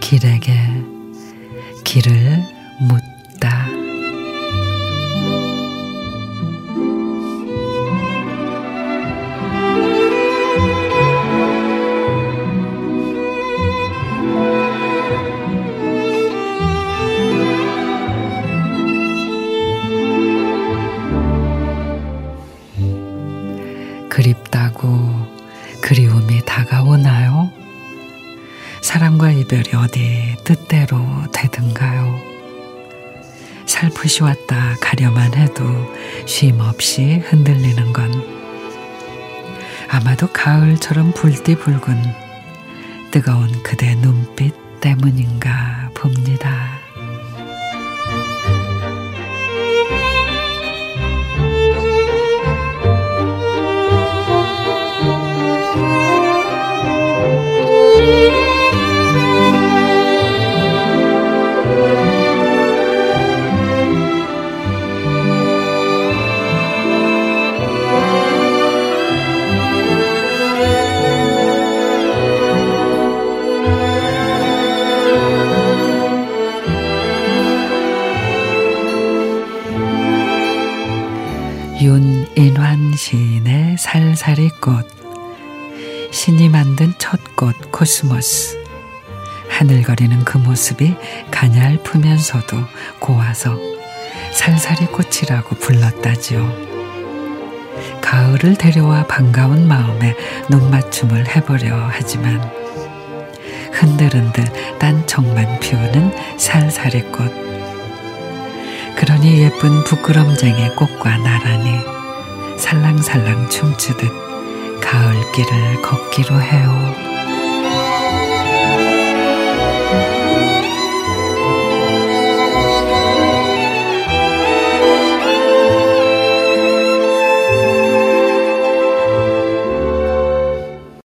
길에게 길을 묻다. 그립다고 그리움이 다가오나요? 사랑과 이별이 어디 뜻대로 되든가요? 살풋이 왔다 가려만 해도 쉼 없이 흔들리는 건 아마도 가을처럼 불띠 붉은 뜨거운 그대 눈빛 때문인가 윤인환 시인의 살살이 꽃 신이 만든 첫 꽃 코스모스 하늘거리는 그 모습이 가냘프면서도 고와서 살살이 꽃이라고 불렀다지요. 가을을 데려와 반가운 마음에 눈맞춤을 해보려 하지만 흔들흔들 딴청만 피우는 살살이 꽃 그러니 예쁜 부끄럼쟁이 꽃과 나란히 살랑살랑 춤추듯 가을길을 걷기로 해요.